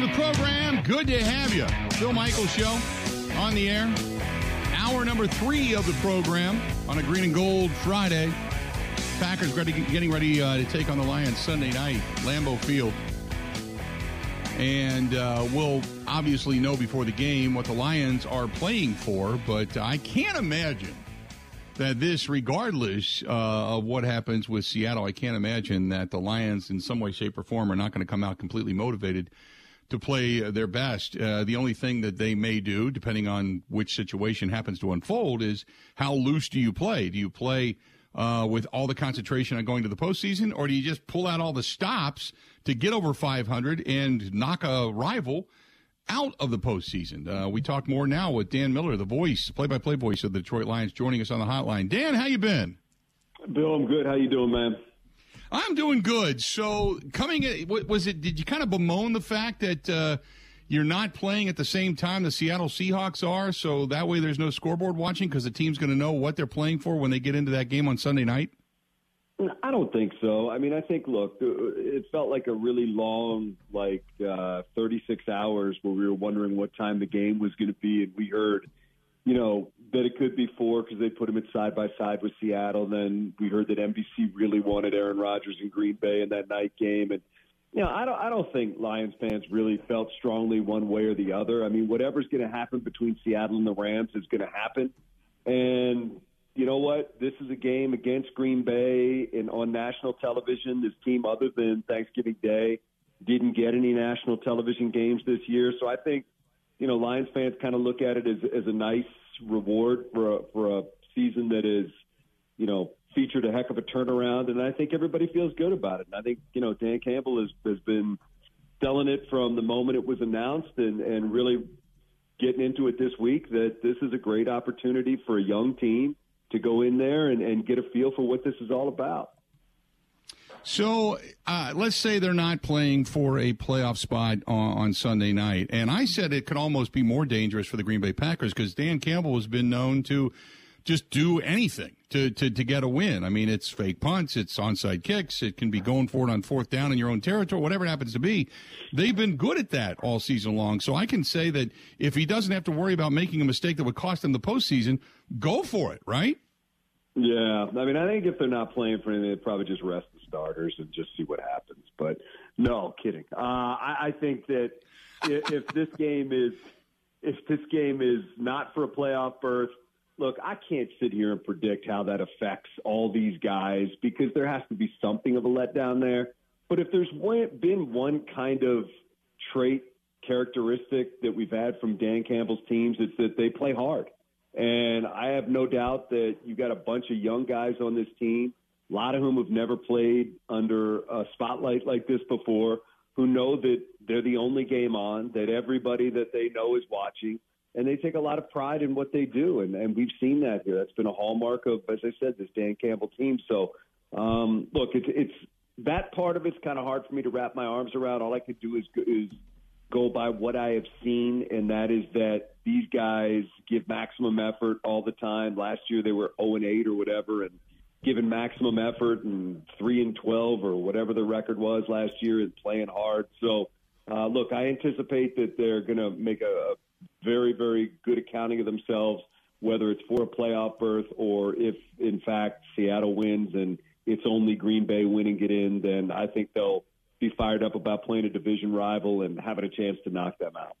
to the program. Good to have you. Bill Michaels Show on the air. Hour number three of the program on a green and gold Friday. Packers getting ready uh, to take on the Lions Sunday night, Lambeau Field. And uh, we'll obviously know before the game what the Lions are playing for, but I can't imagine that this, regardless uh, of what happens with Seattle, I can't imagine that the Lions, in some way, shape, or form, are not going to come out completely motivated to play their best. Uh, the only thing that they may do, depending on which situation happens to unfold, is how loose do you play? Do you play uh, with all the concentration on going to the postseason, or do you just pull out all the stops to get over 500 and knock a rival? out of the postseason. Uh, we talk more now with Dan Miller, the voice, play-by-play voice of the Detroit Lions, joining us on the hotline. Dan, how you been? Bill, I'm good. How you doing, man? I'm doing good. So, coming, was it? Did you kind of bemoan the fact that uh, you're not playing at the same time the Seattle Seahawks are? So that way, there's no scoreboard watching because the team's going to know what they're playing for when they get into that game on Sunday night. I don't think so. I mean, I think look, it felt like a really long, like uh, 36 hours where we were wondering what time the game was going to be, and we heard, you know, that it could be four because they put him at side by side with Seattle. Then we heard that NBC really wanted Aaron Rodgers in Green Bay in that night game, and you know, I don't, I don't think Lions fans really felt strongly one way or the other. I mean, whatever's going to happen between Seattle and the Rams is going to happen, and you know what? This is a game against Green Bay and on national television. This team, other than Thanksgiving Day, didn't get any national television games this year. So I think, you know, Lions fans kind of look at it as, as a nice reward for a, for a season that is, you know, featured a heck of a turnaround. And I think everybody feels good about it. And I think, you know, Dan Campbell has, has been selling it from the moment it was announced and, and really getting into it this week that this is a great opportunity for a young team to go in there and, and get a feel for what this is all about. So uh, let's say they're not playing for a playoff spot on, on, Sunday night. And I said it could almost be more dangerous for the Green Bay Packers because Dan Campbell has been known to just do anything to, to, to get a win. I mean, it's fake punts, it's onside kicks, it can be going for it on fourth down in your own territory, whatever it happens to be. They've been good at that all season long. So I can say that if he doesn't have to worry about making a mistake that would cost him the postseason, go for it, right? Yeah, I mean, I think if they're not playing for anything, they probably just rest the starters and just see what happens. But no, kidding. Uh, I, I think that if, if this game is if this game is not for a playoff berth, look, I can't sit here and predict how that affects all these guys because there has to be something of a letdown there. But if there's one, been one kind of trait characteristic that we've had from Dan Campbell's teams, it's that they play hard. And I have no doubt that you've got a bunch of young guys on this team, a lot of whom have never played under a spotlight like this before, who know that they're the only game on, that everybody that they know is watching, and they take a lot of pride in what they do. And, and we've seen that here. That's been a hallmark of, as I said, this Dan Campbell team. So, um, look, it's, it's that part of it's kind of hard for me to wrap my arms around. All I could do is, is go by what I have seen, and that is that these guys give maximum effort all the time. Last year they were 0 and 8 or whatever, and giving maximum effort and 3 and 12 or whatever the record was last year and playing hard. So, uh, look, I anticipate that they're going to make a, a very, very good accounting of themselves, whether it's for a playoff berth or if, in fact, Seattle wins and it's only Green Bay winning it in, then I think they'll be fired up about playing a division rival and having a chance to knock them out.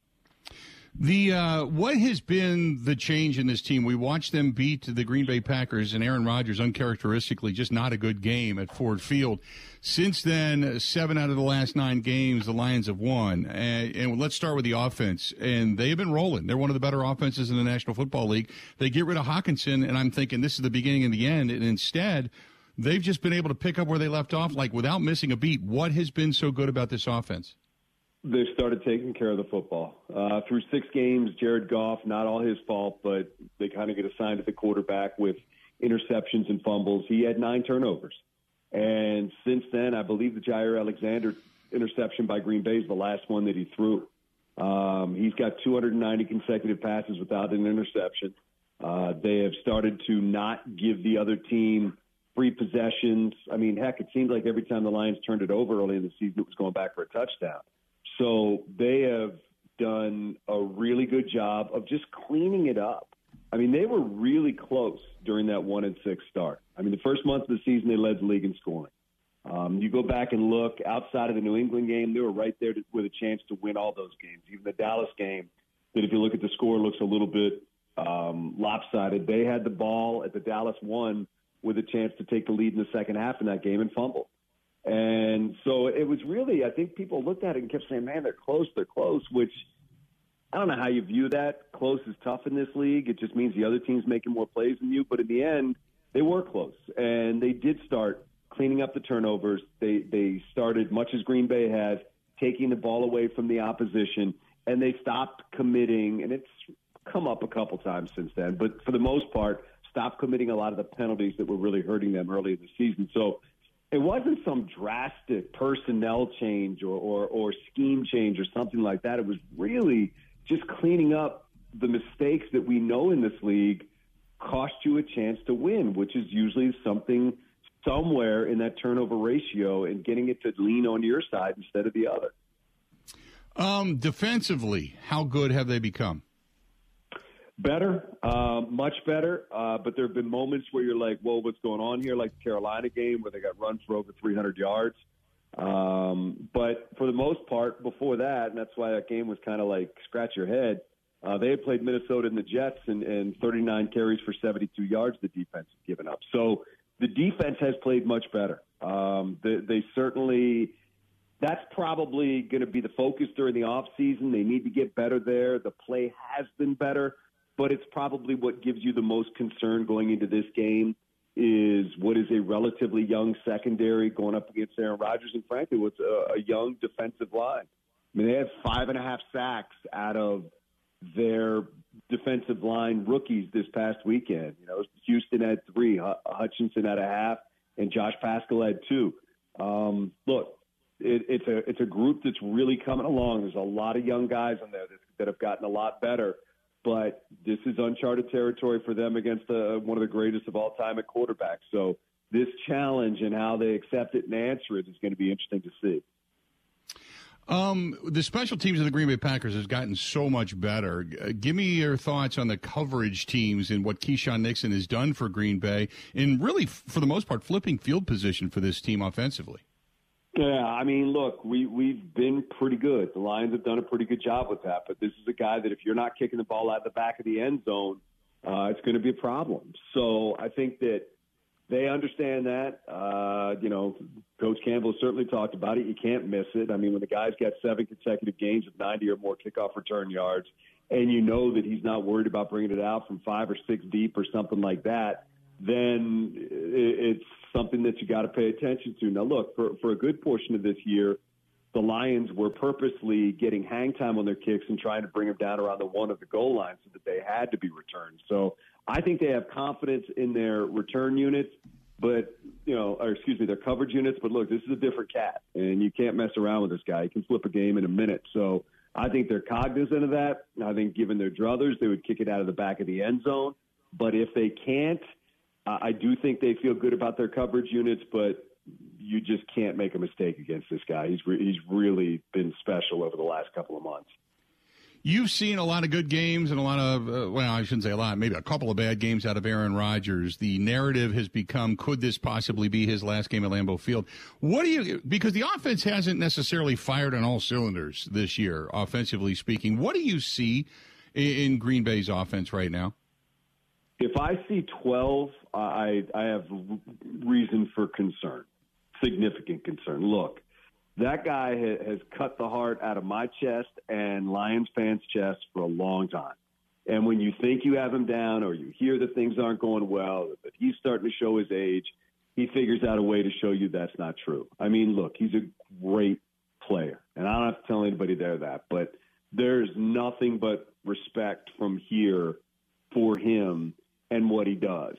The uh, what has been the change in this team? We watched them beat the Green Bay Packers and Aaron Rodgers uncharacteristically just not a good game at Ford Field. Since then, seven out of the last nine games the Lions have won. And, and let's start with the offense. And they have been rolling. They're one of the better offenses in the National Football League. They get rid of Hockenson, and I'm thinking this is the beginning and the end. And instead, they've just been able to pick up where they left off, like without missing a beat. What has been so good about this offense? They've started taking care of the football. Uh, through six games, Jared Goff, not all his fault, but they kind of get assigned to the quarterback with interceptions and fumbles. He had nine turnovers. And since then, I believe the Jaire Alexander interception by Green Bay is the last one that he threw. Um, he's got 290 consecutive passes without an interception. Uh, they have started to not give the other team free possessions. I mean, heck, it seemed like every time the Lions turned it over early in the season, it was going back for a touchdown. So they have done a really good job of just cleaning it up. I mean, they were really close during that one and six start. I mean, the first month of the season, they led the league in scoring. Um, you go back and look outside of the New England game, they were right there to, with a chance to win all those games. Even the Dallas game, that if you look at the score, looks a little bit um, lopsided. They had the ball at the Dallas one with a chance to take the lead in the second half in that game and fumble. And so it was really, I think people looked at it and kept saying, man, they're close, they're close, which I don't know how you view that. Close is tough in this league. It just means the other team's making more plays than you. But in the end, they were close. And they did start cleaning up the turnovers. They, they started, much as Green Bay has, taking the ball away from the opposition. And they stopped committing, and it's come up a couple times since then. But for the most part, stopped committing a lot of the penalties that were really hurting them early in the season. So it wasn't some drastic personnel change or, or, or scheme change or something like that. It was really just cleaning up the mistakes that we know in this league cost you a chance to win, which is usually something somewhere in that turnover ratio and getting it to lean on your side instead of the other. Um, defensively, how good have they become? Better, uh, much better. Uh, but there have been moments where you're like, "Well, what's going on here?" Like the Carolina game where they got run for over 300 yards. Um, but for the most part, before that, and that's why that game was kind of like scratch your head. Uh, they had played Minnesota and the Jets, and, and 39 carries for 72 yards. The defense had given up. So the defense has played much better. Um, they, they certainly that's probably going to be the focus during the off season. They need to get better there. The play has been better but it's probably what gives you the most concern going into this game is what is a relatively young secondary going up against Aaron Rodgers, and frankly, what's a, a young defensive line. I mean, they had five and a half sacks out of their defensive line rookies this past weekend. You know, Houston had three, Hutchinson had a half, and Josh Paschal had two. Um, look, it, it's a it's a group that's really coming along. There's a lot of young guys in there that, that have gotten a lot better but this is uncharted territory for them against uh, one of the greatest of all time at quarterback. So this challenge and how they accept it and answer it is going to be interesting to see. Um, the special teams of the Green Bay Packers has gotten so much better. Uh, give me your thoughts on the coverage teams and what Keisean Nixon has done for Green Bay, and really, for the most part, flipping field position for this team offensively. Yeah, I mean, look, we we've been pretty good. The Lions have done a pretty good job with that. But this is a guy that if you're not kicking the ball out the back of the end zone, uh, it's going to be a problem. So I think that they understand that. Uh, you know, Coach Campbell certainly talked about it. You can't miss it. I mean, when the guy's got seven consecutive games of 90 or more kickoff return yards, and you know that he's not worried about bringing it out from five or six deep or something like that, then it's something that you got to pay attention to. Now, look, for, for a good portion of this year, the Lions were purposely getting hang time on their kicks and trying to bring them down around the one of the goal line so that they had to be returned. So I think they have confidence in their return units, but you know, or excuse me, their coverage units. But look, this is a different cat, and you can't mess around with this guy. He can flip a game in a minute. So I think they're cognizant of that. I think given their druthers, they would kick it out of the back of the end zone. But if they can't, I do think they feel good about their coverage units, but you just can't make a mistake against this guy. He's re- he's really been special over the last couple of months. You've seen a lot of good games and a lot of, uh, well, I shouldn't say a lot, maybe a couple of bad games out of Aaron Rodgers. The narrative has become, could this possibly be his last game at Lambeau Field? What do you, because the offense hasn't necessarily fired on all cylinders this year, offensively speaking. What do you see in, in Green Bay's offense right now? If I see 12, I, I have reason for concern, significant concern. Look, that guy ha- has cut the heart out of my chest and Lions fans' chest for a long time. And when you think you have him down or you hear that things aren't going well, that he's starting to show his age, he figures out a way to show you that's not true. I mean, look, he's a great player. And I don't have to tell anybody there that, but there's nothing but respect from here for him and what he does.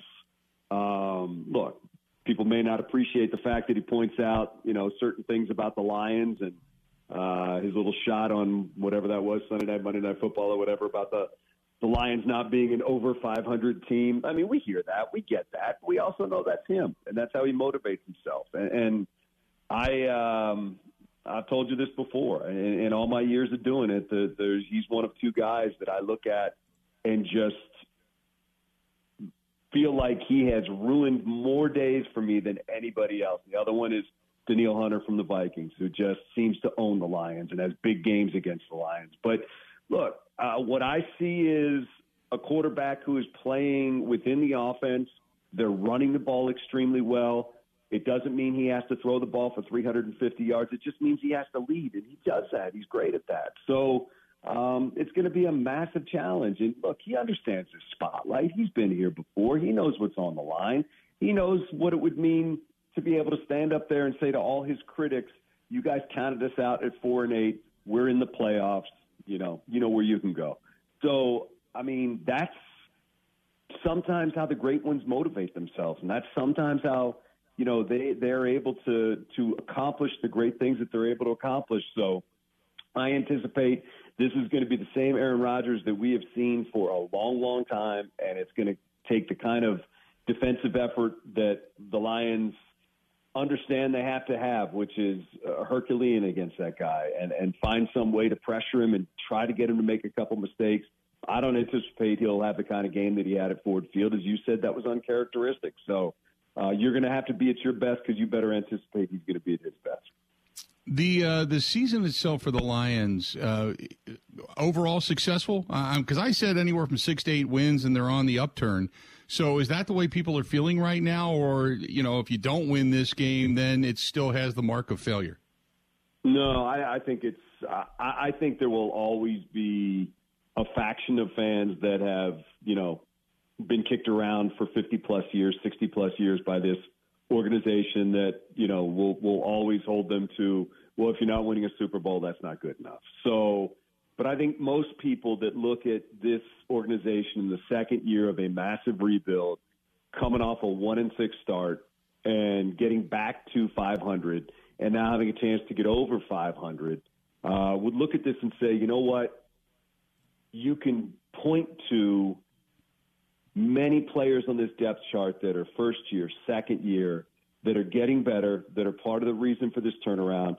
Um, look, people may not appreciate the fact that he points out, you know, certain things about the Lions and uh, his little shot on whatever that was Sunday night, Monday night football, or whatever about the the Lions not being an over 500 team. I mean, we hear that, we get that. We also know that's him, and that's how he motivates himself. And, and I, um, I've told you this before. In, in all my years of doing it, the, there's, he's one of two guys that I look at and just feel like he has ruined more days for me than anybody else. The other one is Danielle Hunter from the Vikings, who just seems to own the Lions and has big games against the Lions. But look, uh, what I see is a quarterback who is playing within the offense. They're running the ball extremely well. It doesn't mean he has to throw the ball for 350 yards. It just means he has to lead, and he does that. He's great at that. So um, it's going to be a massive challenge. And look, he understands his spotlight. He's been here before. He knows what's on the line. He knows what it would mean to be able to stand up there and say to all his critics, "You guys counted us out at four and eight. We're in the playoffs. You know, you know where you can go." So, I mean, that's sometimes how the great ones motivate themselves, and that's sometimes how you know they they're able to to accomplish the great things that they're able to accomplish. So, I anticipate this is going to be the same Aaron Rodgers that we have seen for a long, long time, and it's going to take the kind of defensive effort that the Lions understand they have to have, which is uh, Herculean against that guy, and and find some way to pressure him and try to get him to make a couple mistakes. I don't anticipate he'll have the kind of game that he had at Ford Field, as you said. That was uncharacteristic. So uh, you're going to have to be at your best because you better anticipate he's going to be at his best. The uh, the season itself for the Lions uh, overall successful because I said anywhere from six to eight wins and they're on the upturn. So is that the way people are feeling right now, or you know, if you don't win this game, then it still has the mark of failure? No, I, I think it's. I, I think there will always be a faction of fans that have you know been kicked around for 50 plus years, 60 plus years by this organization that you know will will always hold them to. Well, if you're not winning a Super Bowl, that's not good enough. So but I think most people that look at this organization in the second year of a massive rebuild, coming off a one and six start and getting back to 500, and now having a chance to get over 500, uh, would look at this and say, you know what? You can point to many players on this depth chart that are first year, second year, that are getting better, that are part of the reason for this turnaround,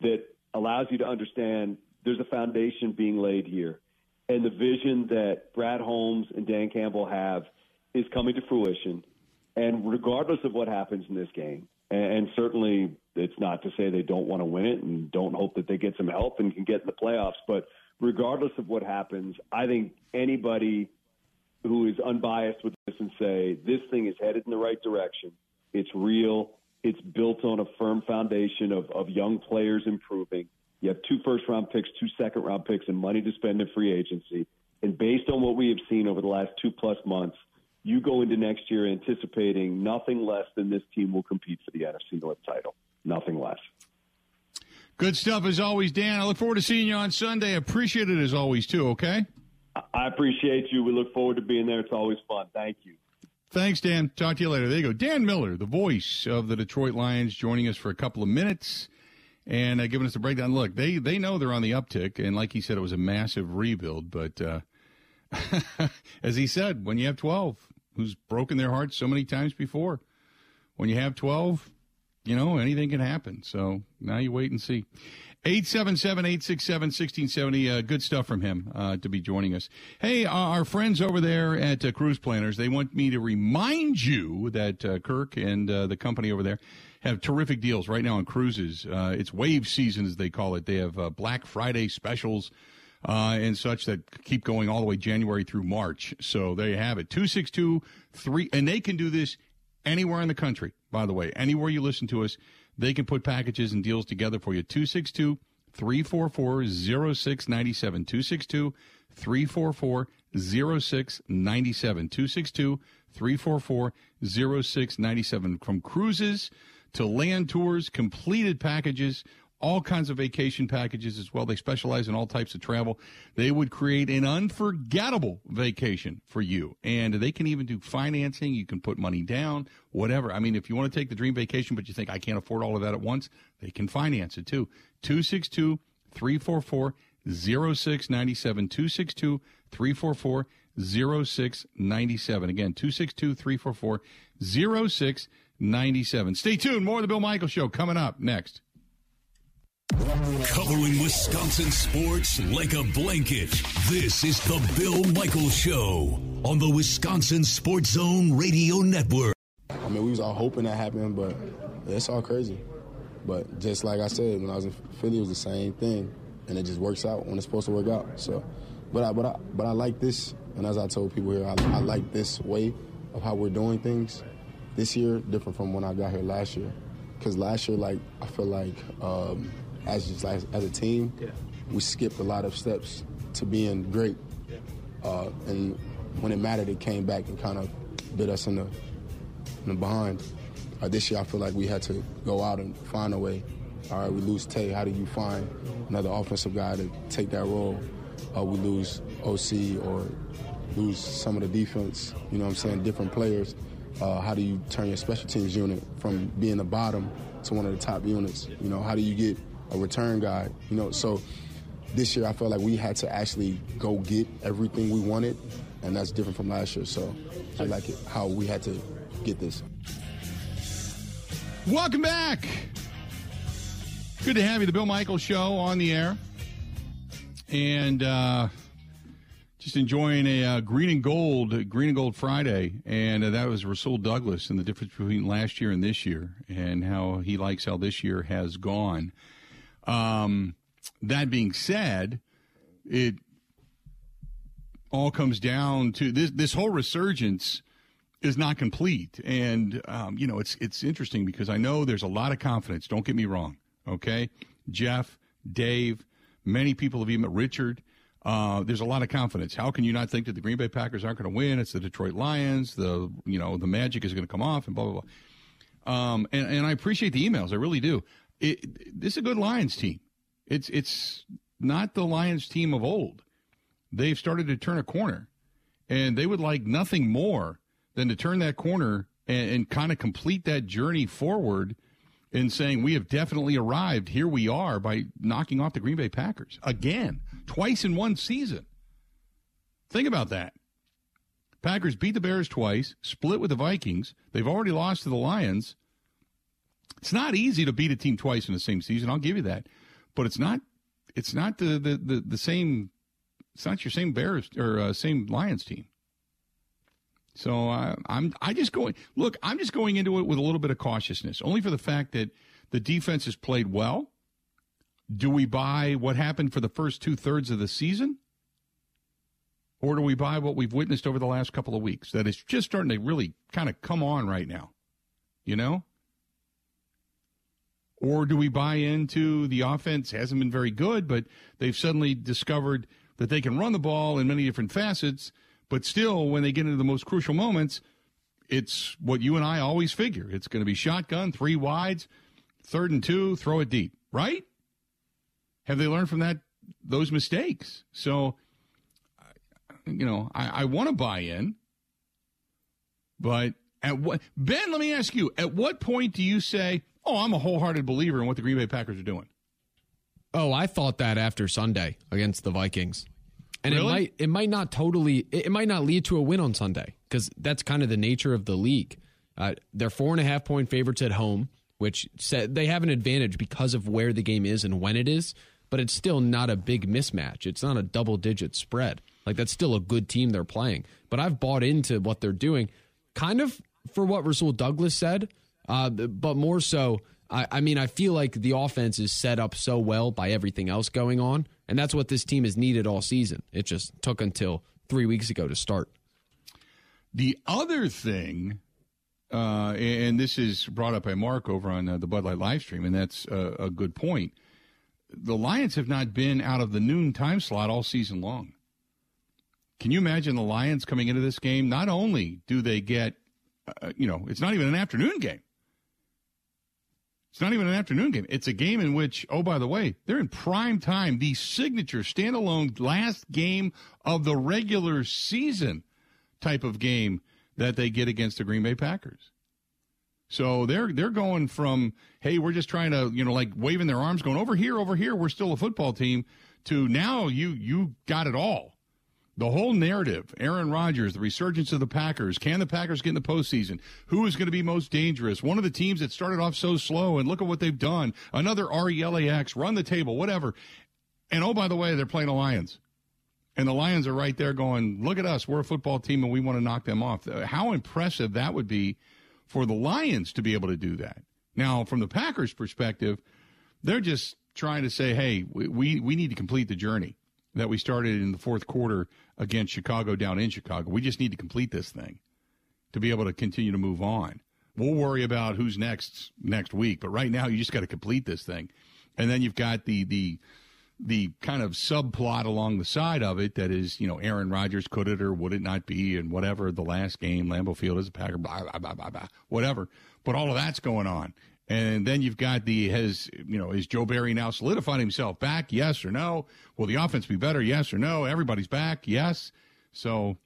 that allows you to understand there's a foundation being laid here. And the vision that Brad Holmes and Dan Campbell have is coming to fruition. And regardless of what happens in this game, and certainly it's not to say they don't want to win it and don't hope that they get some help and can get in the playoffs, but regardless of what happens, I think anybody who is unbiased with this and say this thing is headed in the right direction, it's real, it's built on a firm foundation of, of young players improving you have two first round picks, two second round picks, and money to spend in free agency. And based on what we have seen over the last two plus months, you go into next year anticipating nothing less than this team will compete for the NFC North title. Nothing less. Good stuff as always, Dan. I look forward to seeing you on Sunday. Appreciate it as always, too, okay? I appreciate you. We look forward to being there. It's always fun. Thank you. Thanks, Dan. Talk to you later. There you go. Dan Miller, the voice of the Detroit Lions, joining us for a couple of minutes and uh, giving us a breakdown. Look, they they know they're on the uptick, and like he said, it was a massive rebuild. But uh, as he said, when you have twelve, who's broken their hearts so many times before, when you have twelve, you know anything can happen. So now you wait and see. 877-867-1670. Uh, good stuff from him uh, to be joining us. Hey, uh, our friends over there at uh, Cruise Planners, they want me to remind you that uh, Kirk and uh, the company over there have terrific deals right now on cruises. It's wave season, as they call it. They have Black Friday specials and such that keep going all the way January through March. So there you have it. 262 3, and they can do this anywhere in the country, by the way. Anywhere you listen to us, they can put packages and deals together for you. 262 344 0697. 262 344 0697. 262 344 0697. From cruises to land tours, completed packages, all kinds of vacation packages as well. They specialize in all types of travel. They would create an unforgettable vacation for you. And they can even do financing. You can put money down, whatever. I mean, if you want to take the dream vacation, but you think I can't afford all of that at once, they can finance it too. 262 344 0697. 262 344 0697. Again, 262 344 0697. Stay tuned. More of the Bill Michael Show coming up next. Covering Wisconsin sports like a blanket. This is the Bill Michaels Show on the Wisconsin Sports Zone Radio Network. I mean, we was all hoping that happened, but it's all crazy. But just like I said, when I was in Philly, it was the same thing, and it just works out when it's supposed to work out. So, but I, but I, but I like this, and as I told people here, I, I like this way of how we're doing things this year, different from when I got here last year. Because last year, like I feel like um, as just like, as a team, yeah. we skipped a lot of steps to being great, yeah. uh, and when it mattered, it came back and kind of bit us in the in the behind. Uh, this year, I feel like we had to go out and find a way. All right, we lose Tay. How do you find another offensive guy to take that role? Uh, we lose OC or lose some of the defense. You know what I'm saying? Different players. Uh, how do you turn your special teams unit from being the bottom to one of the top units? You know, how do you get a return guy? You know, so this year I felt like we had to actually go get everything we wanted, and that's different from last year. So I like it how we had to get this. Welcome back. Good to have you. The Bill Michaels Show on the air. And uh, just enjoying a uh, green and gold, green and gold Friday. And uh, that was Rasul Douglas and the difference between last year and this year and how he likes how this year has gone. Um, that being said, it all comes down to this, this whole resurgence is not complete. And um, you know, it's it's interesting because I know there's a lot of confidence. Don't get me wrong. Okay, Jeff, Dave, many people have even Richard. Uh, there's a lot of confidence. How can you not think that the Green Bay Packers aren't going to win? It's the Detroit Lions. The you know the magic is going to come off and blah blah blah. Um, and, and I appreciate the emails. I really do. It, this is a good Lions team. It's it's not the Lions team of old. They've started to turn a corner, and they would like nothing more than to turn that corner and, and kind of complete that journey forward in saying we have definitely arrived. Here we are by knocking off the Green Bay Packers again, twice in one season. Think about that. Packers beat the Bears twice, split with the Vikings. They've already lost to the Lions. It's not easy to beat a team twice in the same season. I'll give you that, but it's not. It's not the the the, the same. It's not your same Bears or uh, same Lions team. So uh, I'm I just going look. I'm just going into it with a little bit of cautiousness, only for the fact that the defense has played well. Do we buy what happened for the first two thirds of the season, or do we buy what we've witnessed over the last couple of weeks? That is just starting to really kind of come on right now, you know. Or do we buy into the offense hasn't been very good, but they've suddenly discovered that they can run the ball in many different facets but still, when they get into the most crucial moments, it's what you and I always figure. It's going to be shotgun, three wides, third and two, throw it deep, right? Have they learned from that those mistakes? So, you know, I, I want to buy in, but at what Ben? Let me ask you: At what point do you say, "Oh, I'm a wholehearted believer in what the Green Bay Packers are doing"? Oh, I thought that after Sunday against the Vikings and really? it might it might not totally it might not lead to a win on Sunday because that's kind of the nature of the league. Uh, they're four and a half point favorites at home, which said they have an advantage because of where the game is and when it is. But it's still not a big mismatch. It's not a double digit spread. Like that's still a good team they're playing. But I've bought into what they're doing, kind of for what Rasul Douglas said, uh, but more so. I, I mean, I feel like the offense is set up so well by everything else going on and that's what this team has needed all season. It just took until three weeks ago to start. The other thing, uh, and this is brought up by Mark over on uh, the Bud Light live stream, and that's a, good point. The Lions have not been out of the noon time slot all season long. Can you imagine the Lions coming into this game? Not only do they get, uh, you know, it's not even an afternoon game. It's not even an afternoon game. It's a game in which, oh, by the way, they're in prime time, the signature standalone last game of the regular season type of game that they get against the Green Bay Packers. So they're they're going from hey, we're just trying to you know like waving their arms, going over here, over here. We're still a football team. To now, you you got it all The whole narrative, Aaron Rodgers, the resurgence of the Packers. Can the Packers get in the postseason? Who is going to be most dangerous? One of the teams that started off so slow, and look at what they've done. Another RELAX, run the table, whatever. And oh, by the way, they're playing the Lions. And the Lions are right there going, look at us. We're a football team and we want to knock them off. Uh, how impressive that would be for the Lions to be able to do that. Now, from the Packers' perspective, they're just trying to say, hey, we, we need to complete the journey that we started in the fourth quarter against Chicago down in Chicago. We just need to complete this thing to be able to continue to move on. We'll worry about who's next next week, but right now you just got to complete this thing. And then you've got the the the kind of subplot along the side of it that is, you know, Aaron Rodgers could it or would it not be, and whatever the last game, Lambeau Field is a Packer, blah, blah, blah, blah, blah, whatever. But all of that's going on. And then you've got the has you know is Joe Barry now solidified himself back? Yes or no? Will the offense be better? Yes or no? Everybody's back. Yes. So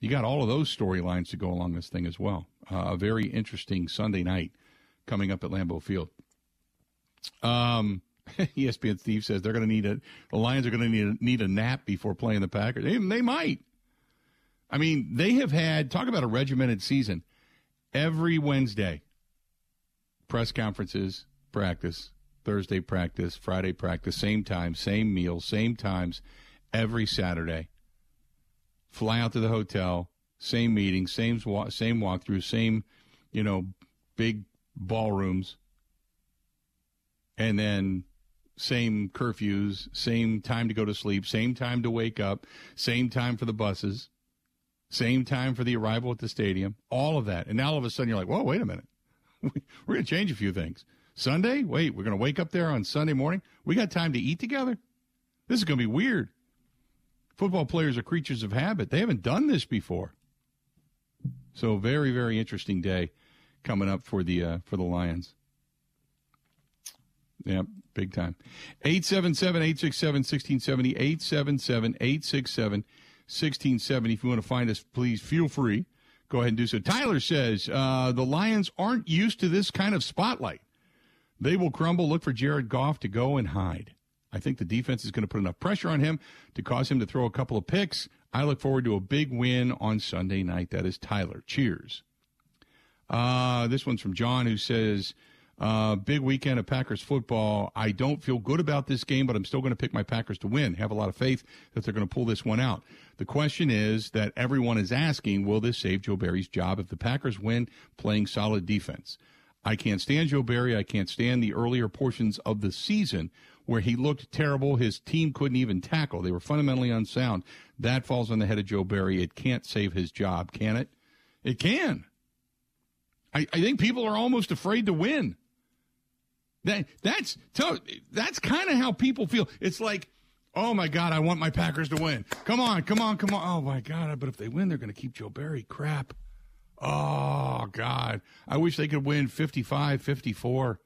you got all of those storylines to go along this thing as well. Uh, a very interesting Sunday night coming up at Lambeau Field. Um, ESPN Steve says they're going to need a the Lions are going to need a, need a nap before playing the Packers. They, they might. I mean, they have had talk about a regimented season every Wednesday press conferences, practice, Thursday practice, Friday practice, same time, same meal, same times, every Saturday. Fly out to the hotel, same meeting, same same walkthrough, same, you know, big ballrooms, and then same curfews, same time to go to sleep, same time to wake up, same time for the buses, same time for the arrival at the stadium, all of that. And now all of a sudden you're like, whoa, wait a minute. we're going to change a few things. Sunday? Wait, we're going to wake up there on Sunday morning? We got time to eat together? This is going to be weird. Football players are creatures of habit. They haven't done this before. So very, very interesting day coming up for the uh, for the Lions. Yeah, big time. 877-867-1670, 877-867-1670. If you want to find us, please feel free go ahead and do so. Tyler says uh, the Lions aren't used to this kind of spotlight. They will crumble. Look for Jared Goff to go and hide. I think the defense is going to put enough pressure on him to cause him to throw a couple of picks. I look forward to a big win on Sunday night. That is Tyler. Cheers. Uh, this one's from John, who says uh, big weekend of Packers football. I don't feel good about this game, but I'm still going to pick my Packers to win. Have a lot of faith that they're going to pull this one out. The question is that everyone is asking, will this save Joe Barry's job if the Packers win playing solid defense? I can't stand Joe Barry. I can't stand the earlier portions of the season where he looked terrible. His team couldn't even tackle. They were fundamentally unsound. That falls on the head of Joe Barry. It can't save his job, can it? It can. I, I think people are almost afraid to win. That that's that's kind of how people feel. It's like, oh my God, I want my Packers to win. Come on, come on, come on. Oh my God, but if they win, they're going to keep Joe Barry. Crap. Oh God, I wish they could win 55, 54.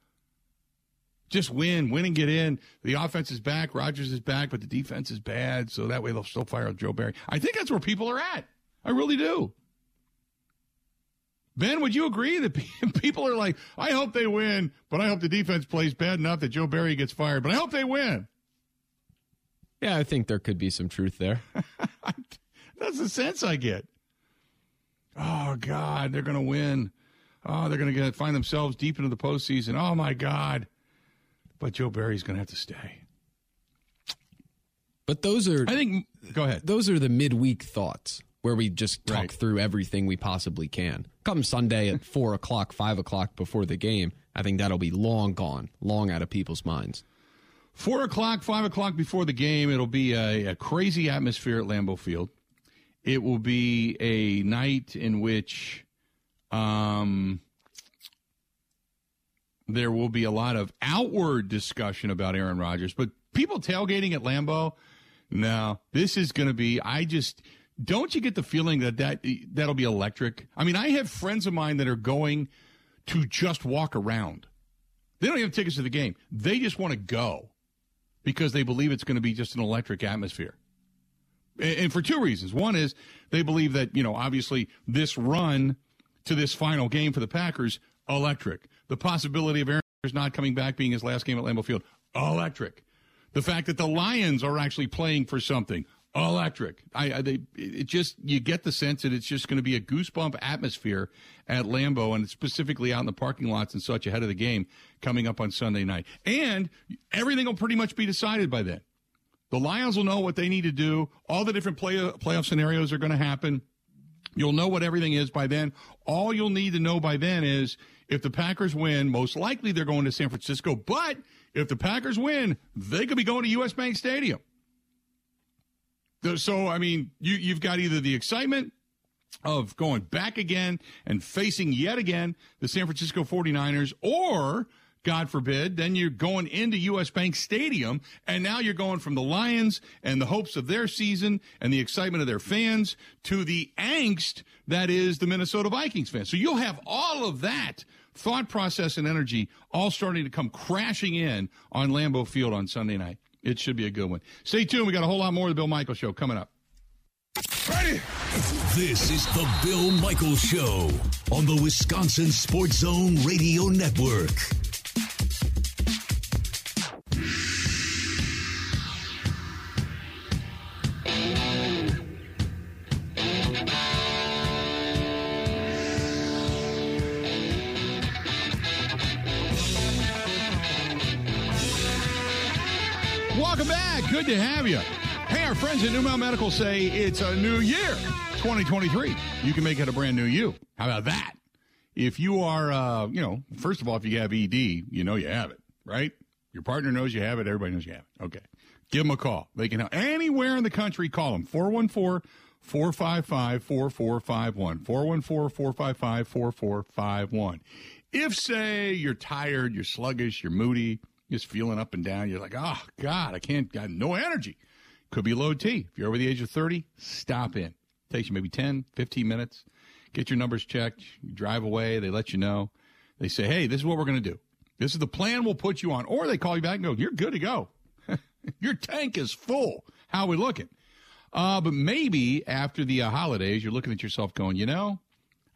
Just win, win and get in. The offense is back, Rodgers is back, but the defense is bad, so that way they'll still fire Joe Barry. I think that's where people are at. I really do. Ben, would you agree that people are like, I hope they win, but I hope the defense plays bad enough that Joe Barry gets fired, but I hope they win? Yeah, I think there could be some truth there. That's the sense I get. Oh, God, they're going to win. Oh, they're going to find themselves deep into the postseason. Oh, my God. But Joe Barry's going to have to stay. But those are. I think. Go ahead. Those are the midweek thoughts where we just talk right. through everything we possibly can. Come Sunday at four o'clock, five o'clock before the game, I think that'll be long gone, long out of people's minds. Four o'clock, five o'clock before the game, it'll be a, a crazy atmosphere at Lambeau Field. It will be a night in which um, there will be a lot of outward discussion about Aaron Rodgers, but people tailgating at Lambeau, no, this is going to be. I just don't you get the feeling that, that that'll be electric? I mean, I have friends of mine that are going to just walk around. They don't even have tickets to the game. They just want to go because they believe it's going to be just an electric atmosphere. And for two reasons. One is they believe that, you know, obviously this run to this final game for the Packers, electric. The possibility of Aaron Rodgers not coming back being his last game at Lambeau Field, electric. The fact that the Lions are actually playing for something, Electric. I, I they it just you get the sense that it's just going to be a goosebump atmosphere at Lambeau and specifically out in the parking lots and such ahead of the game coming up on Sunday night. And everything will pretty much be decided by then. The Lions will know what they need to do. All the different play, playoff scenarios are going to happen. You'll know what everything is by then. All you'll need to know by then is if the Packers win, most likely they're going to San Francisco. But if the Packers win, they could be going to U.S. Bank Stadium. So, I mean, you, you've got either the excitement of going back again and facing yet again the San Francisco 49ers, or God forbid, then you're going into US Bank Stadium, and now you're going from the Lions and the hopes of their season and the excitement of their fans to the angst that is the Minnesota Vikings fans. So you'll have all of that thought process and energy all starting to come crashing in on Lambeau Field on Sunday night. It should be a good one. Stay tuned. We got a whole lot more of the Bill Michael Show coming up. Ready? This is the Bill Michael Show on the Wisconsin Sports Zone Radio Network. To have you. Hey, our friends at New Mount Medical say it's a new year, 2023. You can make it a brand new you. How about that? If you are, uh, you know, first of all, if you have ED, you know you have it, right? Your partner knows you have it. Everybody knows you have it. Okay. Give them a call. They can help. Anywhere in the country, call them. 414 455 4451. 414 455 4451. If, say, you're tired, you're sluggish, you're moody, just feeling up and down. You're like, oh, God, I can't, got no energy. Could be low T. If you're over the age of 30, stop in. takes you maybe 10, 15 minutes. Get your numbers checked. You drive away. They let you know. They say, hey, this is what we're going to do. This is the plan we'll put you on. Or they call you back and go, you're good to go. your tank is full. How are we looking? Uh, but maybe after the uh, holidays, you're looking at yourself going, you know,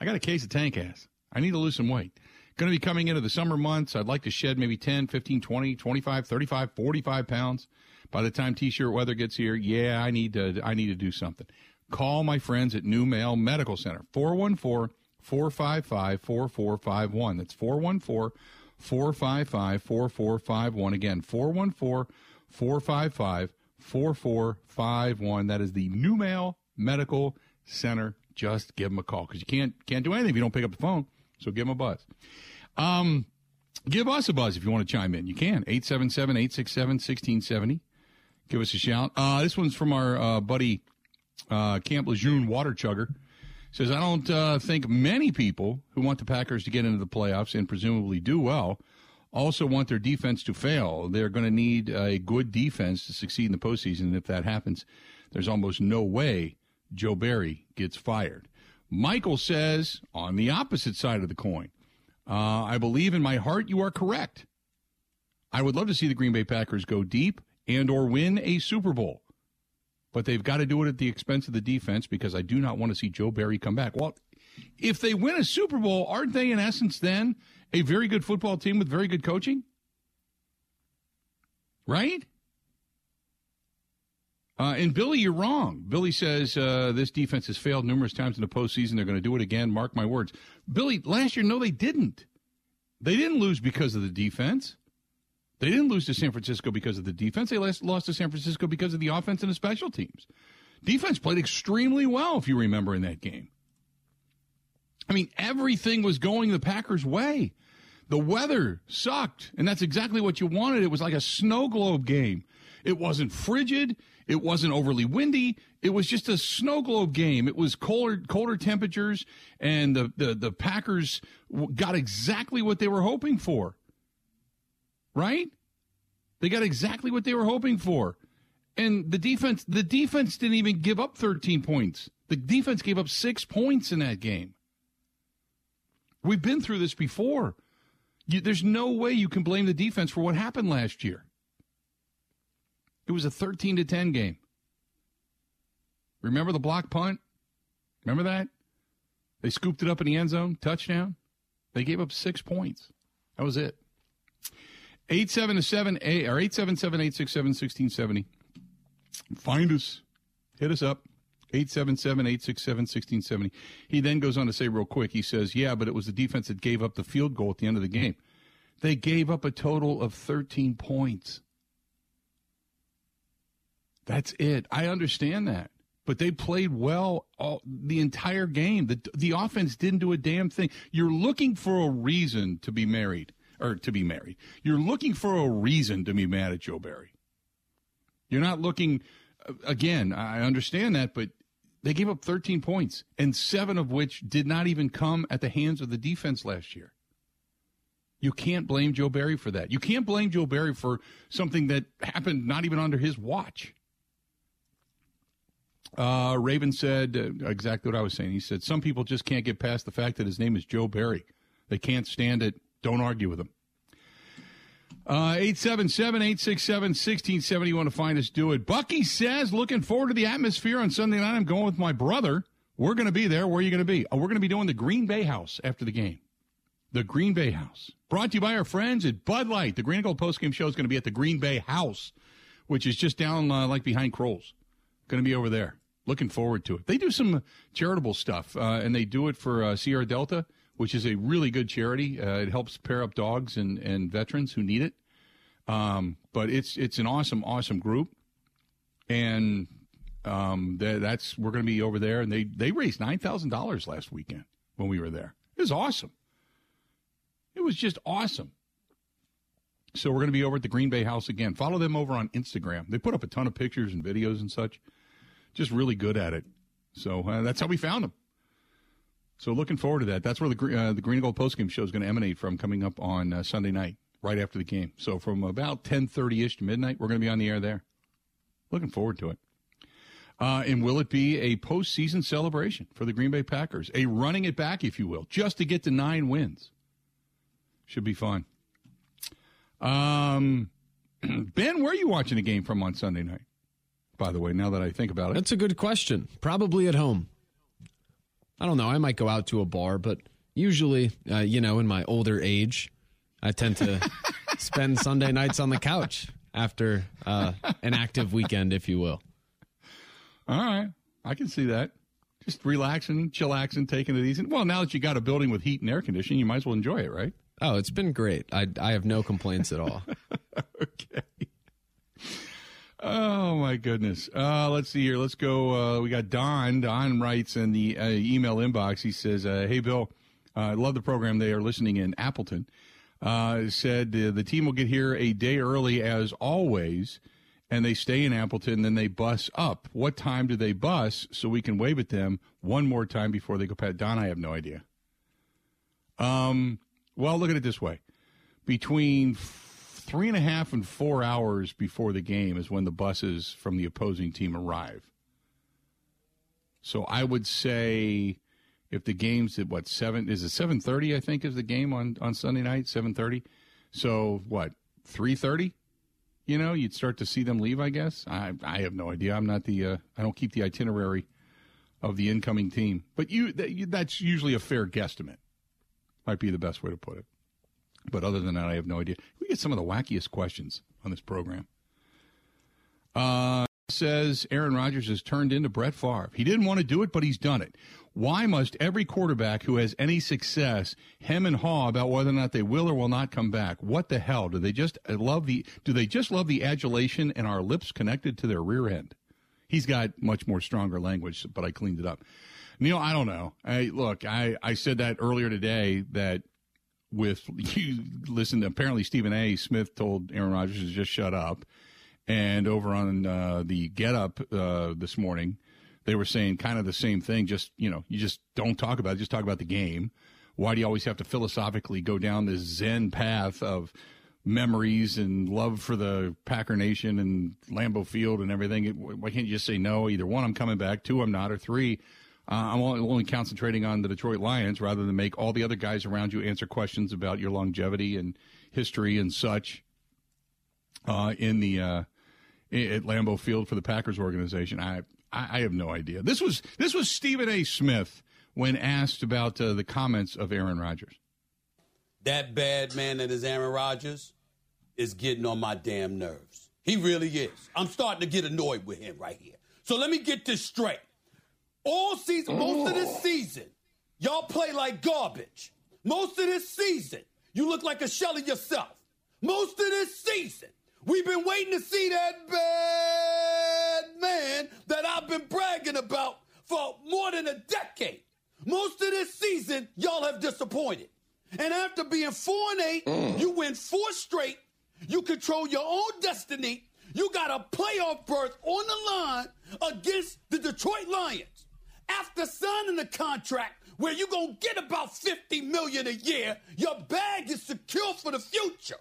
I got a case of tank ass. I need to lose some weight. Going to be coming into the summer months. I'd like to shed maybe 10, 15, 20, 25, 35, 45 pounds by the time t-shirt weather gets here. Yeah, I need to, I need to do something. Call my friends at New Male Medical Center, 414 455 4451. That's 414 455 4451. Again, 414 455 4451. That is the New Male Medical Center. Just give them a call because you can't can't do anything if you don't pick up the phone. So give them a buzz. Um, give us a buzz if you want to chime in. You can. 877 867 1670. Give us a shout. Uh, this one's from our uh, buddy uh, Camp Lejeune Water Chugger. Says, I don't uh, think many people who want the Packers to get into the playoffs and presumably do well also want their defense to fail. They're going to need a good defense to succeed in the postseason. And if that happens, there's almost no way Joe Barry gets fired. Michael says, on the opposite side of the coin, uh, I believe in my heart you are correct. I would love to see the Green Bay Packers go deep and or win a Super Bowl. But they've got to do it at the expense of the defense because I do not want to see Joe Barry come back. Well, if they win a Super Bowl, aren't they in essence then a very good football team with very good coaching? Right? Uh, and Billy, you're wrong. Billy says uh, this defense has failed numerous times in the postseason. They're going to do it again. Mark my words. Billy, last year, no, they didn't. They didn't lose because of the defense. They didn't lose to San Francisco because of the defense. They lost to San Francisco because of the offense and the special teams. Defense played extremely well, if you remember, in that game. I mean, everything was going the Packers' way. The weather sucked, and that's exactly what you wanted. It was like a snow globe game. It wasn't frigid. It wasn't overly windy. It was just a snow globe game. It was colder, colder temperatures, and the, the, the Packers got exactly what they were hoping for. Right? They got exactly what they were hoping for. And the defense, the defense didn't even give up 13 points. The defense gave up six points in that game. We've been through this before. You, there's no way you can blame the defense for what happened last year. It was a 13 to 10 game. Remember the block punt? Remember that? They scooped it up in the end zone, touchdown. They gave up six points. That was it. 877 or 877 867 1670. Find us Hit us up. 877 867 1670. He then goes on to say, real quick, he says, Yeah, but it was the defense that gave up the field goal at the end of the game. They gave up a total of 13 points. That's it. I understand that. But they played well all, the entire game. The, the offense didn't do a damn thing. You're looking for a reason to be married, or to be married. You're looking for a reason to be mad at Joe Barry. You're not looking, uh, again, I understand that, but they gave up 13 points, and seven of which did not even come at the hands of the defense last year. You can't blame Joe Barry for that. You can't blame Joe Barry for something that happened not even under his watch. Uh, Raven said uh, exactly what I was saying. He said, Some people just can't get past the fact that his name is Joe Barry. They can't stand it. Don't argue with him. Uh, 877 867 1670. You want to find us, do it. Bucky says, Looking forward to the atmosphere on Sunday night. I'm going with my brother. We're going to be there. Where are you going to be? Oh, we're going to be doing the Green Bay House after the game. The Green Bay House. Brought to you by our friends at Bud Light. The Green and Gold postgame show is going to be at the Green Bay House, which is just down uh, like behind Kroll's. Going to be over there. Looking forward to it. They do some charitable stuff, uh, and they do it for uh, Sierra Delta, which is a really good charity. Uh, it helps pair up dogs and, and veterans who need it. Um, but it's it's an awesome, awesome group, and um, that's we're going to be over there, and they they raised nine thousand dollars last weekend when we were there. It was awesome. It was just awesome. So we're going to be over at the Green Bay House again. Follow them over on Instagram. They put up a ton of pictures and videos and such. Just really good at it. So uh, that's how we found them. So looking forward to that. That's where the uh, the Green and Gold postgame show is going to emanate from coming up on uh, Sunday night, right after the game. So from about ten thirty ish to midnight, we're going to be on the air there. Looking forward to it. Uh, and will it be a postseason celebration for the Green Bay Packers? A running it back, if you will, just to get to nine wins. Should be fun. Um, ben, where are you watching the game from on Sunday night? By the way, now that I think about it, that's a good question. Probably at home. I don't know. I might go out to a bar, but usually, uh, you know, in my older age, I tend to spend Sunday nights on the couch after uh, an active weekend, if you will. All right, I can see that. Just relaxing, chillaxing, taking it easy. Well, now that you got a building with heat and air conditioning, you might as well enjoy it, right? Oh, it's been great. I I have no complaints at all. okay. Oh my goodness. Uh, let's see here. Let's go. Uh, we got Don. Don writes in the uh, email inbox. He says, uh, "Hey Bill, uh, I love the program. They are listening in Appleton. Uh, said the team will get here a day early as always, and they stay in Appleton. Then they bus up. What time do they bus so we can wave at them one more time before they go past? Don, I have no idea. Um, well, look at it this way: between three and a half and four hours before the game is when the buses from the opposing team arrive. So I would say if the game's at what seven is it seven thirty? I think is the game on on Sunday night seven thirty. So what three thirty? You know, you'd start to see them leave. I guess I I have no idea. I'm not the uh, I don't keep the itinerary of the incoming team, but you, that, that's usually a fair guesstimate might be the best way to put it. But other than that, I have no idea. We get some of the wackiest questions on this program. Uh, says Aaron Rodgers has turned into Brett Favre. He didn't want to do it, but he's done it. Why must every quarterback who has any success hem and haw about whether or not they will or will not come back? What the hell? Do they just love the do they just love the adulation and our lips connected to their rear end? He's got much more stronger language, but I cleaned it up. Neil, I don't know. I look, I, I said that earlier today that with you listen, apparently Stephen A. Smith told Aaron Rodgers to just shut up. And over on uh, the Get Up uh, this morning, they were saying kind of the same thing. Just you know, you just don't talk about it. Just talk about the game. Why do you always have to philosophically go down this Zen path of memories and love for the Packer Nation and Lambeau Field and everything? Why can't you just say no? Either one, I'm coming back. Two, I'm not. Or three, uh, I'm only concentrating on the Detroit Lions rather than make all the other guys around you answer questions about your longevity and history and such uh, in the uh, at Lambeau Field for the Packers organization. I, I have no idea. This was this was Stephen A. Smith when asked about uh, the comments of Aaron Rodgers. That bad man that is Aaron Rodgers is getting on my damn nerves. He really is. I'm starting to get annoyed with him right here. So let me get this straight. All season, most of this season, y'all play like garbage. Most of this season, you look like a shell of yourself. Most of this season, we've been waiting to see that bad man that I've been bragging about for more than a decade. Most of this season, y'all have disappointed. And after being four and eight, mm. you win four straight. You control your own destiny. You got a playoff berth on the line against the Detroit Lions. After signing the contract where you're gonna get about 50 million a year, your bag is secure for the future.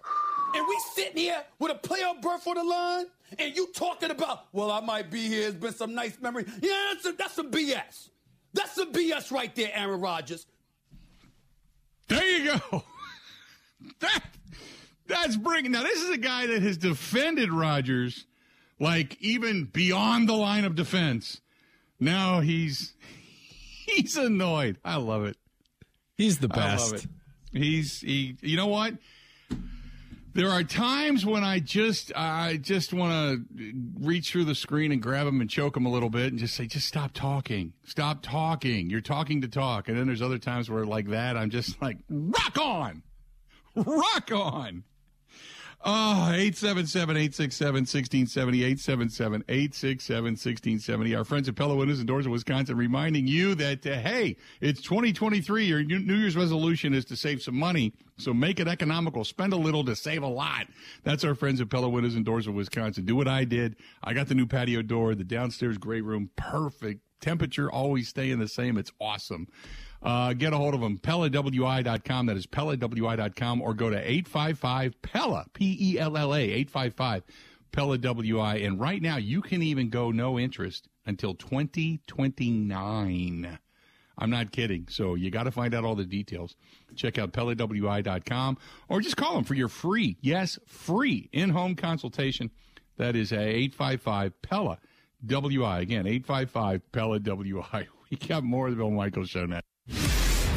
And we sitting here with a playoff berth on the line, and you talking about, well, I might be here. It's been some nice memory. Yeah, that's, a, that's BS. That's some BS right there, Aaron Rodgers. There you go. that that's bringing. Now this is a guy that has defended Rodgers, like even beyond the line of defense. Now he's he's annoyed. I love it. He's the best. I love it. He's he. You know what? There are times when I just I just want to reach through the screen and grab him and choke him a little bit and just say, just stop talking, stop talking. You're talking to talk. And then there's other times where like that, I'm just like, rock on, rock on. Oh, 877-867-1670, 877-867-1670. Our friends at Pella Windows and Doors of Wisconsin reminding you that, uh, hey, it's 2023. Your New Year's resolution is to save some money. So make it economical. Spend a little to save a lot. That's our friends at Pella Windows and Doors of Wisconsin. Do what I did. I got the new patio door, the downstairs gray room, perfect. Temperature always staying the same. It's awesome. Uh, get a hold of them, PellaWI.com. That is PellaWI.com or go to 855 Pella, P E L L A, 855 Pella WI. And right now, you can even go no interest until 2029. I'm not kidding. So you got to find out all the details. Check out PellaWI.com or just call them for your free, yes, free in home consultation. That is a 855 Pella WI. Again, 855 Pella WI. We got more of the Bill Michaels Show now.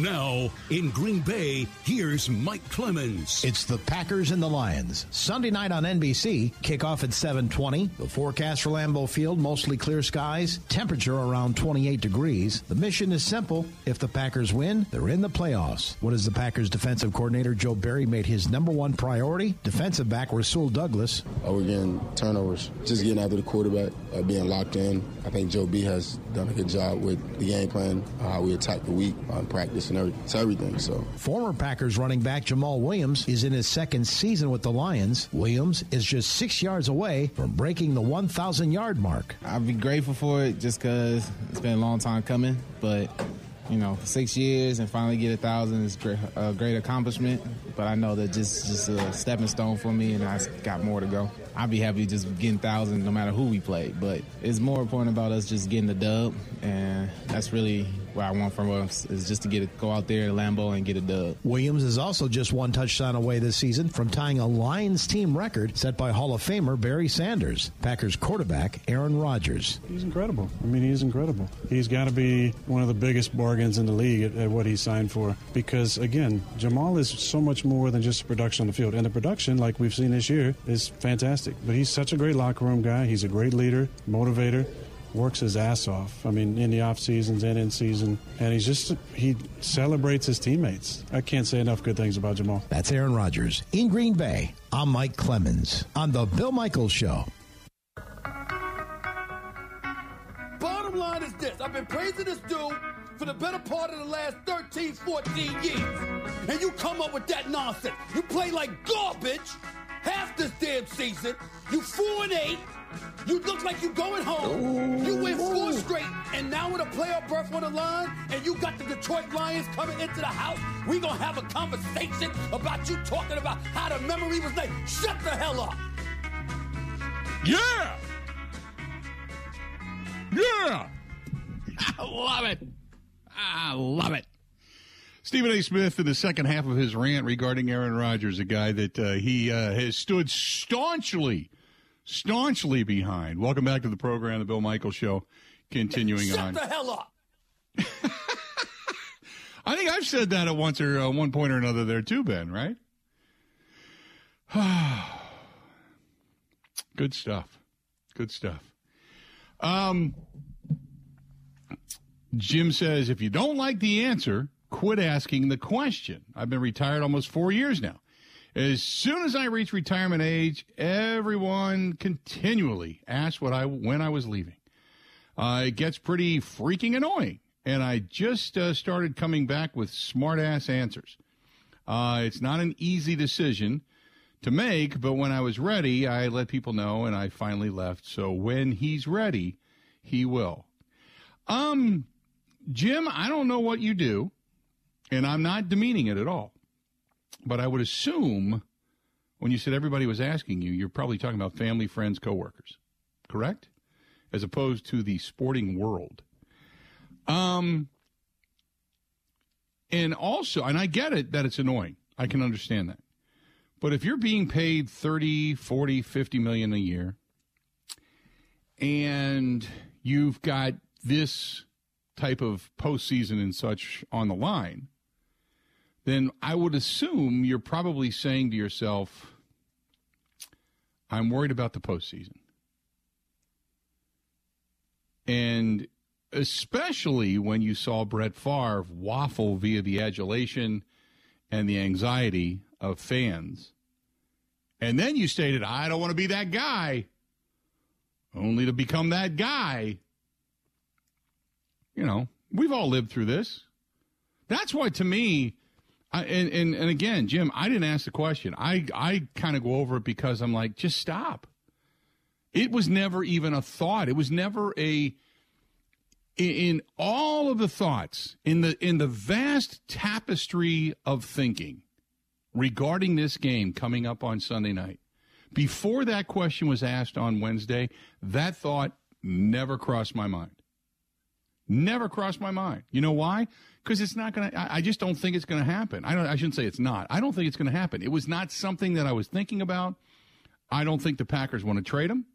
Now, in Green Bay, here's Mike Clemens. It's the Packers and the Lions. Sunday night on NBC, kickoff at 720. The forecast for Lambeau Field, mostly clear skies, temperature around 28 degrees. The mission is simple. If the Packers win, they're in the playoffs. What has the Packers defensive coordinator Joe Barry made his number one priority? Defensive back Rasul Douglas. Oh, we're getting turnovers. Just getting after the quarterback, uh, being locked in. I think Joe B has done a good job with the game plan, uh, how we attack the week on practice and everything. It's everything. So former Packers running back Jamaal Williams is in his second season with the Lions. Williams is just six yards away from breaking the 1,000 yard mark. I'd be grateful for it just because it's been a long time coming, but you know, six years and finally get a thousand is a great accomplishment. But I know that just just a stepping stone for me, and I got more to go. I'd be happy just getting thousand no matter who we play. But it's more important about us just getting the dub, and that's really what I want from us is just to get it, go out there at Lambeau and get a dub. Williams is also just one touchdown away this season from tying a Lions team record set by Hall of Famer Barry Sanders. Packers quarterback Aaron Rodgers. He's incredible. I mean, he's incredible. He's got to be one of the biggest bargains in the league at, at what he signed for because, again, Jamaal is so much more than just production on the field. And the production, like we've seen this year, is fantastic. But he's such a great locker room guy. He's a great leader, motivator works his ass off. I mean, in the off seasons and in season, and he's just he celebrates his teammates. I can't say enough good things about Jamaal. That's Aaron Rodgers in Green Bay. I'm Mike Clemens on the Bill Michaels Show. Bottom line is this: I've been praising this dude for the better part of the last 13, 14 years, and you come up with that nonsense. You play like garbage half this damn season. You four and eight. You look like you going home. Ooh. You win four straight, and now with a playoff berth on the line, and you got the Detroit Lions coming into the house, we gonna have a conversation about you talking about how the memory was made. Shut the hell up. Yeah. Yeah. I love it. I love it. Stephen A. Smith in the second half of his rant regarding Aaron Rodgers, a guy that uh, he uh, has stood staunchly staunchly behind. Welcome back to the program, the Bill Michael Show. Continuing Shut on. Shut the hell up. I think I've said that at once or uh, one point or another there too, Ben. Right? Good stuff. Good stuff. Um, Jim says if you don't like the answer, quit asking the question. I've been retired almost four years now. As soon as I reach retirement age, everyone continually asks what I when I was leaving. Uh, it gets pretty freaking annoying, and I just uh, started coming back with smart ass answers. Uh, it's not an easy decision to make, but when I was ready, I let people know, and I finally left. So when he's ready, he will. Um, Jim, I don't know what you do, and I'm not demeaning it at all. But I would assume when you said everybody was asking you, you're probably talking about family, friends, coworkers, correct? As opposed to the sporting world. Um, and also, and I get it that it's annoying. I can understand that. But if you're being paid 30, 40, 50 million a year and you've got this type of postseason and such on the line, then I would assume you're probably saying to yourself, I'm worried about the postseason. And especially when you saw Brett Favre waffle via the adulation and the anxiety of fans. And then you stated, I don't want to be that guy, only to become that guy. You know, we've all lived through this. That's why, to me, I, and, and, and again, Jim, I didn't ask the question. I, I kind of go over it because I'm like, just stop. It was never even a thought. It was never a in all of the thoughts in the in the vast tapestry of thinking regarding this game coming up on Sunday night. Before that question was asked on Wednesday, that thought never crossed my mind. Never crossed my mind. You know why? Because it's not going to, I just don't think it's going to happen. I, don't, I shouldn't say it's not. I don't think it's going to happen. It was not something that I was thinking about. I don't think the Packers want to trade him.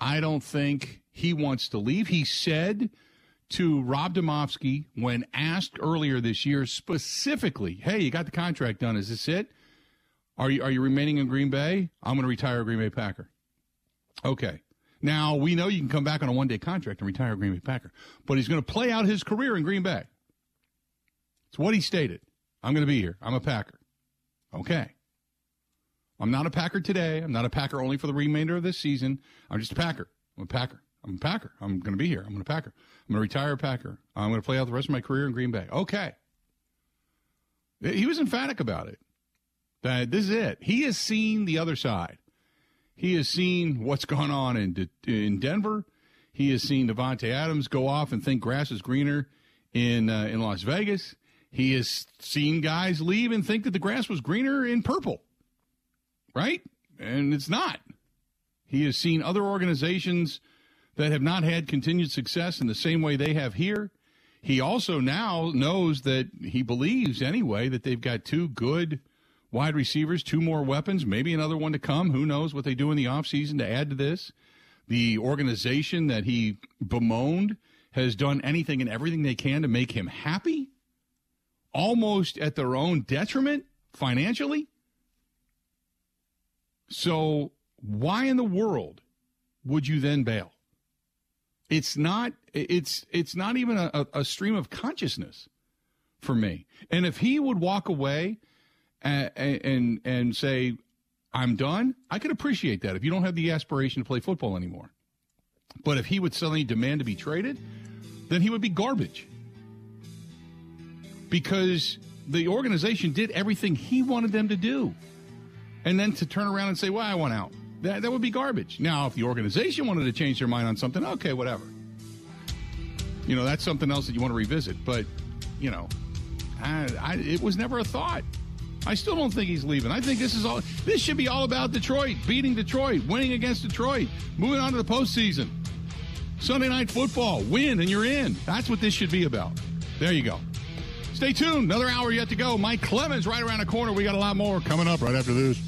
I don't think he wants to leave. He said to Rob Demovsky when asked earlier this year specifically, "Hey, you got the contract done. Is this it? Are you are you remaining in Green Bay? I'm going to retire a Green Bay Packer." Okay. Now we know you can come back on a one day contract and retire a Green Bay Packer, but he's going to play out his career in Green Bay. It's what he stated. I'm going to be here. I'm a Packer. Okay. I'm not a Packer today. I'm not a Packer only for the remainder of this season. I'm just a Packer. I'm a Packer. I'm a Packer. I'm going to be here. I'm going to Packer. I'm going to retire a Packer. I'm going to play out the rest of my career in Green Bay. Okay. He was emphatic about it. That this is it. He has seen the other side. He has seen what's gone on in De- in Denver. He has seen Davante Adams go off and think grass is greener in uh, in Las Vegas. He has seen guys leave and think that the grass was greener in purple, right? And it's not. He has seen other organizations that have not had continued success in the same way they have here. He also now knows that he believes, anyway, that they've got two good wide receivers, two more weapons, maybe another one to come. Who knows what they do in the offseason to add to this? The organization that he bemoaned has done anything and everything they can to make him happy almost at their own detriment financially. So, why in the world would you then bail? It's not. It's it's not even a, a stream of consciousness for me. And if he would walk away and and, and say, "I'm done," I could appreciate that. If you don't have the aspiration to play football anymore, but if he would suddenly demand to be traded, then he would be garbage because the organization did everything he wanted them to do. And then to turn around and say, well, I want out. That, that would be garbage. Now, if the organization wanted to change their mind on something, okay, whatever. You know, that's something else that you want to revisit. But, you know, I, I, it was never a thought. I still don't think he's leaving. I think this is all. This should be all about Detroit, beating Detroit, winning against Detroit, moving on to the postseason. Sunday night football, win and you're in. That's what this should be about. There you go. Stay tuned. Another hour yet to go. Mike Clemens right around the corner. We got a lot more coming up right after this.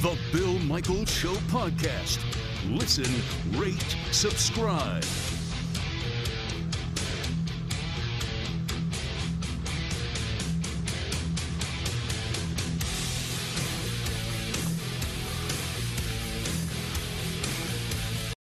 The Bill Michaels Show podcast. Listen, rate, subscribe.